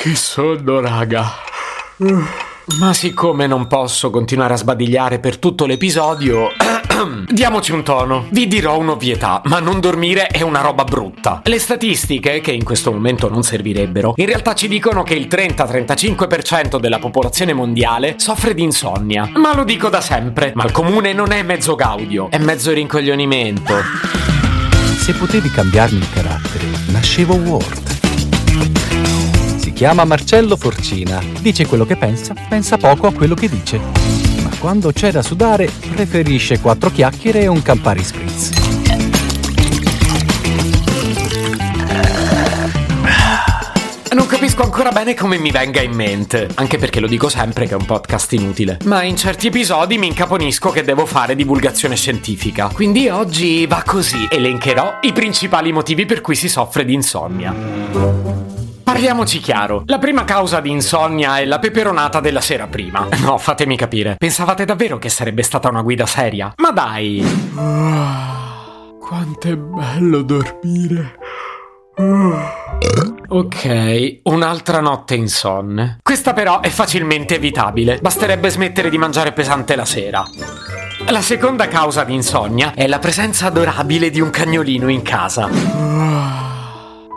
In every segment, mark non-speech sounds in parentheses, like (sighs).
Che sonno, raga. Ma siccome non posso continuare a sbadigliare per tutto l'episodio, (clears throat) diamoci un tono. Vi dirò un'ovvietà, ma non dormire è una roba brutta. Le statistiche, che in questo momento non servirebbero, in realtà ci dicono che il 30-35% della popolazione mondiale soffre di insonnia. Ma lo dico da sempre, ma il comune non è mezzo gaudio, è mezzo rincoglionimento. Se potevi cambiarmi il carattere, nascevo Ward. Chiama Marcello Forcina, dice quello che pensa, pensa poco a quello che dice. Ma quando c'è da sudare, preferisce quattro chiacchiere e un Campari Spritz. Non capisco ancora bene come mi venga in mente, anche perché lo dico sempre che è un podcast inutile. Ma in certi episodi mi incaponisco che devo fare divulgazione scientifica. Quindi oggi va così. Elencherò i principali motivi per cui si soffre di insonnia. Parliamoci chiaro, la prima causa di insonnia è la peperonata della sera prima. (laughs) No, fatemi capire, pensavate davvero che sarebbe stata una guida seria? Ma dai! Quanto è bello dormire. Ok, un'altra notte insonne. Questa però è facilmente evitabile, basterebbe smettere di mangiare pesante la sera. La seconda causa di insonnia è la presenza adorabile di un cagnolino in casa.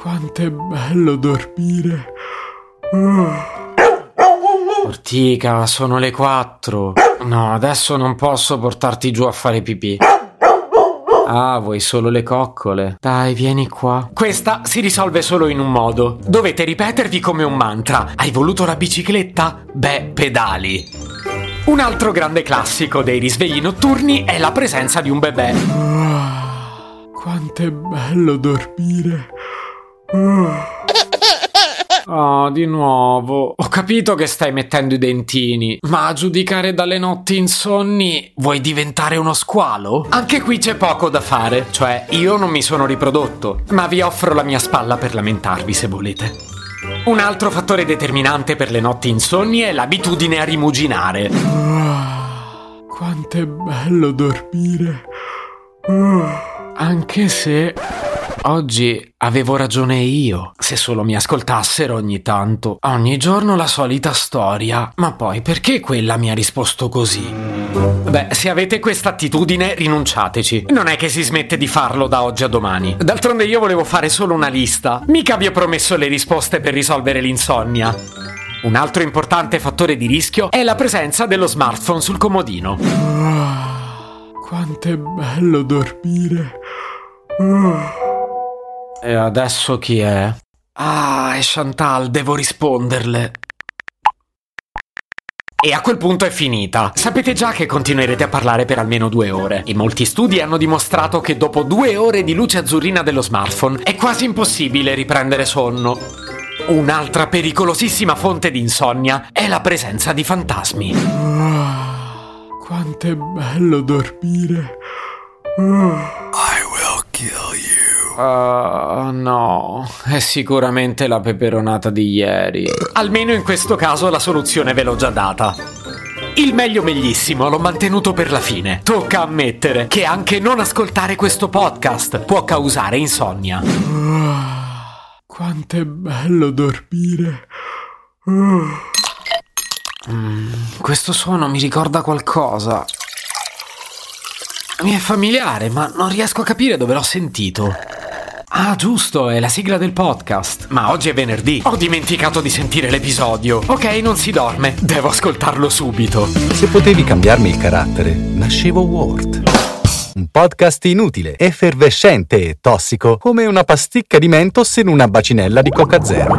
Quanto è bello dormire. Ortica, sono le 4. No, adesso non posso portarti giù a fare pipì. Ah, vuoi solo le coccole? Dai, vieni qua. Questa si risolve solo in un modo. Dovete ripetervi come un mantra. Hai voluto la bicicletta? Beh, pedali. Un altro grande classico dei risvegli notturni è la presenza di un bebè. Quanto è bello dormire. Oh, di nuovo. Ho capito che stai mettendo i dentini, ma a giudicare dalle notti insonni vuoi diventare uno squalo? Anche qui c'è poco da fare, cioè io non mi sono riprodotto, ma vi offro la mia spalla per lamentarvi se volete. Un altro fattore determinante per le notti insonni è l'abitudine a rimuginare. Quanto è bello dormire. Anche se oggi avevo ragione io. Se solo mi ascoltassero ogni tanto. Ogni giorno la solita storia. Ma poi perché quella mi ha risposto così? Beh, se avete questa attitudine, rinunciateci. Non è che si smette di farlo da oggi a domani. D'altronde io volevo fare solo una lista. Mica vi ho promesso le risposte per risolvere l'insonnia. Un altro importante fattore di rischio è la presenza dello smartphone sul comodino. Quanto è bello dormire. E adesso chi è? Ah, è Chantal, devo risponderle. E a quel punto è finita. Sapete già che continuerete a parlare per almeno due ore. E molti studi hanno dimostrato che dopo due ore di luce azzurrina dello smartphone è quasi impossibile riprendere sonno. Un'altra pericolosissima fonte di insonnia è la presenza di fantasmi. Quanto è bello dormire. Uh, no, è sicuramente la peperonata di ieri. Almeno in questo caso la soluzione ve l'ho già data. Il meglio meglissimo l'ho mantenuto per la fine. Tocca ammettere che anche non ascoltare questo podcast può causare insonnia. (sighs) Quanto è bello dormire. (sighs) Questo suono mi ricorda qualcosa. Mi è familiare, ma non riesco a capire dove l'ho sentito. Ah, giusto, è la sigla del podcast. Ma oggi è venerdì. Ho dimenticato di sentire l'episodio. Ok, non si dorme. Devo ascoltarlo subito. Se potevi cambiarmi il carattere, nascevo Ward. Un podcast inutile, effervescente e tossico, come una pasticca di mentos in una bacinella di Coca Zero.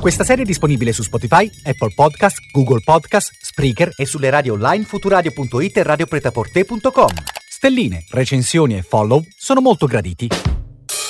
Questa serie è disponibile su Spotify, Apple Podcast, Google Podcast, Spreaker e sulle radio online futuradio.it e radiopretaporte.com. Stelline, recensioni e follow sono molto graditi.